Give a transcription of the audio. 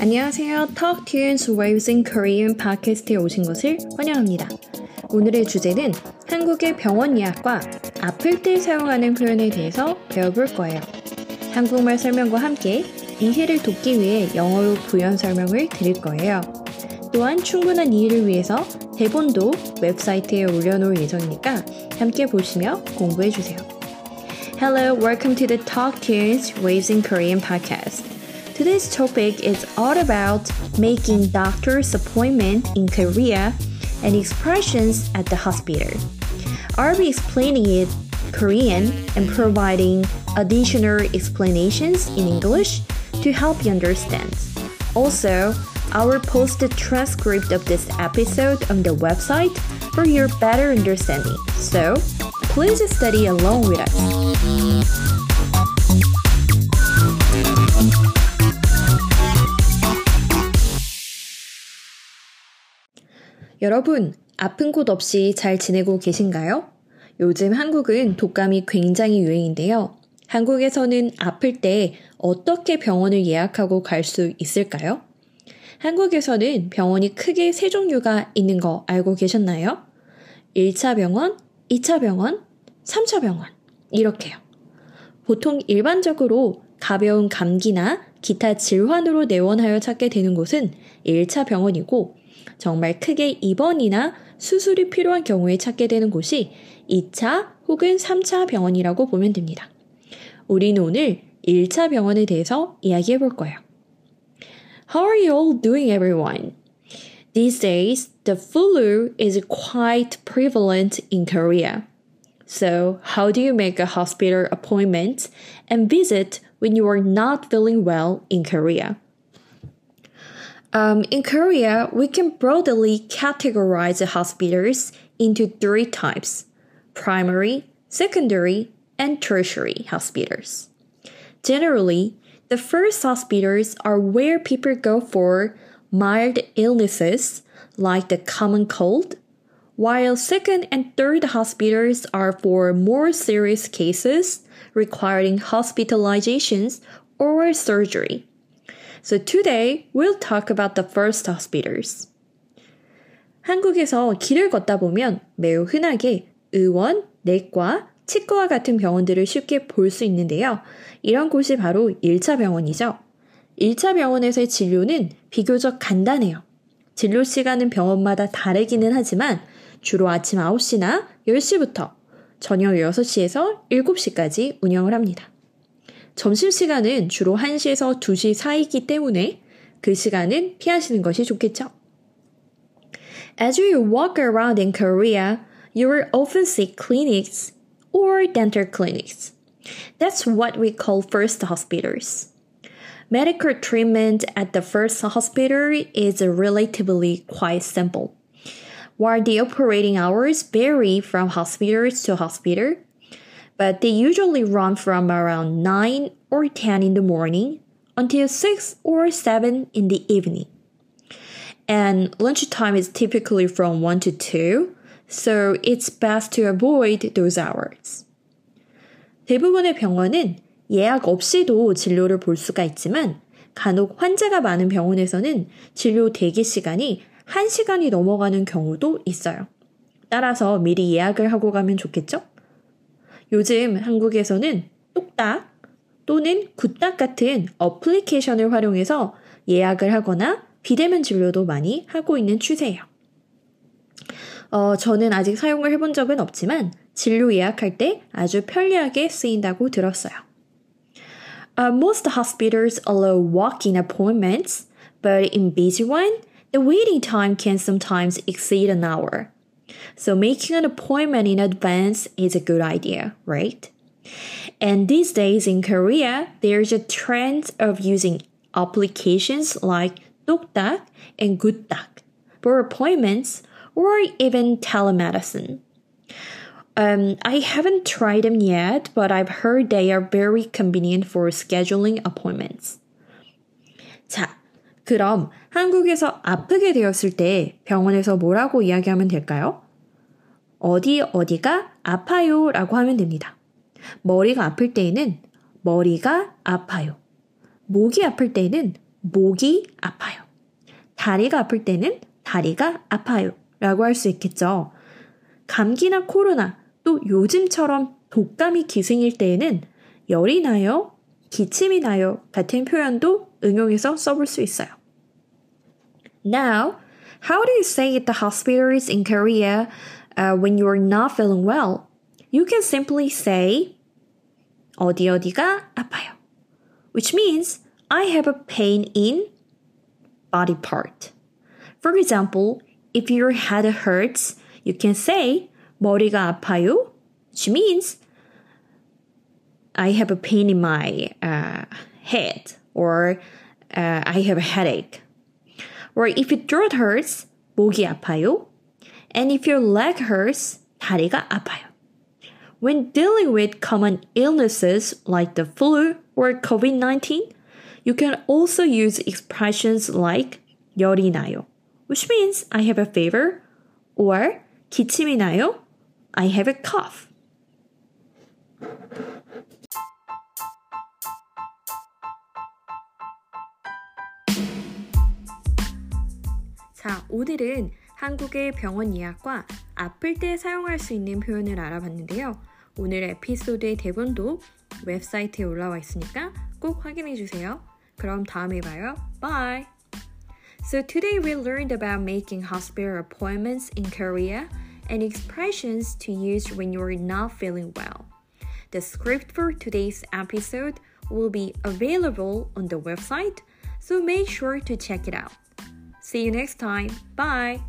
안녕하세요. Talk Tunes Waves in Korean 팟캐스트에 오신 것을 환영합니다. 오늘의 주제는 한국의 병원 예약과 아플 때 사용하는 표현에 대해서 배워볼 거예요. 한국말 설명과 함께 이해를 돕기 위해 영어로 부연 설명을 드릴 거예요. 또한 충분한 이해를 위해서 대본도 웹사이트에 올려놓을 예정이니까 함께 보시며 공부해주세요. Hello, welcome to the Talk Tunes Waves in Korean podcast. Today's topic is all about making doctor's appointment in Korea and expressions at the hospital. I'll be explaining it Korean and providing additional explanations in English to help you understand. Also, I will post the transcript of this episode on the website for your better understanding. So, please study along with us. 여러분, 아픈 곳 없이 잘 지내고 계신가요? 요즘 한국은 독감이 굉장히 유행인데요. 한국에서는 아플 때 어떻게 병원을 예약하고 갈 수 있을까요? 한국에서는 병원이 크게 세 종류가 있는 거 알고 계셨나요? 1차 병원, 2차 병원, 3차 병원. 이렇게요. 보통 일반적으로 가벼운 감기나 기타 질환으로 내원하여 찾게 되는 곳은 1차 병원이고 정말 크게 입원이나 수술이 필요한 경우에 찾게 되는 곳이 2차 혹은 3차 병원이라고 보면 됩니다. 우리는 오늘 1차 병원에 대해서 이야기해 볼 거예요. How are you all doing, everyone? These days, the flu is quite prevalent in Korea. So, how do you make a hospital appointment and visit when you are not feeling well in Korea? Um, in Korea, we can broadly categorize the hospitals into three types primary, secondary, and tertiary hospitals. Generally, the first hospitals are where people go for mild illnesses like the common cold, while second and third hospitals are for more serious cases requiring hospitalizations or surgery. So today we'll talk about the first hospitals. 한국에서 길을 걷다 보면 매우 흔하게 의원, 내과, 치과와 같은 병원들을 쉽게 볼 수 있는데요. 이런 곳이 바로 1차 병원이죠. 1차 병원에서의 진료는 비교적 간단해요. 진료 시간은 병원마다 다르기는 하지만 주로 아침 9시나 10시부터 저녁 6시에서 7시까지 운영을 합니다. 점심시간은 주로 1시에서 2시 사이이기 때문에 그 시간은 피하시는 것이 좋겠죠. As you walk around in Korea, you will often see clinics or dental clinics. That's what we call first hospitals. Medical treatment at the first hospital is relatively quite simple. While the operating hours vary from hospital to hospital, but they usually run from around 9 or 10 in the morning until 6 or 7 in the evening. And lunchtime is typically from 1 to 2, so it's best to avoid those hours. 대부분의 병원은 예약 없이도 진료를 볼 수가 있지만 간혹 환자가 많은 병원에서는 진료 대기 시간이 1시간이 넘어가는 경우도 있어요. 따라서 미리 예약을 하고 가면 좋겠죠? 요즘 한국에서는 똑딱 또는 굿딱 같은 어플리케이션을 활용해서 예약을 하거나 비대면 진료도 많이 하고 있는 추세예요. 어, 저는 아직 사용을 해본 적은 없지만 진료 예약할 때 아주 편리하게 쓰인다고 들었어요. Uh, most hospitals allow walk-in appointments, but in busy one, the waiting time can sometimes exceed an hour. So making an appointment in advance is a good idea, right? And these days in Korea, there's a trend of using applications like Dokdak and Gutdak for appointments or even telemedicine. Um, I haven't tried them yet, but I've heard they are very convenient for scheduling appointments. 자, 그럼 한국에서 아프게 되었을 때 병원에서 뭐라고 이야기하면 될까요? 어디 어디가 아파요 라고 하면 됩니다. 머리가 아플 때에는 머리가 아파요. 목이 아플 때에는 목이 아파요. 다리가 아플 때는 다리가 아파요. 라고 할 수 있겠죠. 감기나 코로나, 또 요즘처럼 독감이 기승일 때에는 열이 나요, 기침이 나요 같은 표현도 응용해서 써볼 수 있어요. Now, how do you say the hospitals in Korea uh, when you're not feeling well? You can simply say 어디 어디가 아파요. Which means I have a pain in body part. For example, if your head hurts, you can say 머리가 아파요, which means I have a pain in my uh, head or uh, I have a headache. Or if your throat hurts, 목이 아파요. And if your leg hurts, 다리가 아파요. When dealing with common illnesses like the flu or COVID 19, you can also use expressions like 열이 나요, which means I have a fever, or 기침이 나요, I have a cough. 자, 오늘은 한국의 병원 예약과 아플 때 사용할 수 있는 표현을 알아봤는데요. 오늘 에피소드의 대본도 웹사이트에 올라와 있으니까 꼭 확인해 주세요. 그럼 다음에 봐요. Bye! So today we learned about making hospital appointments in Korea and expressions to use when you're not feeling well. The script for today's episode will be available on the website, so make sure to check it out. See you next time. Bye!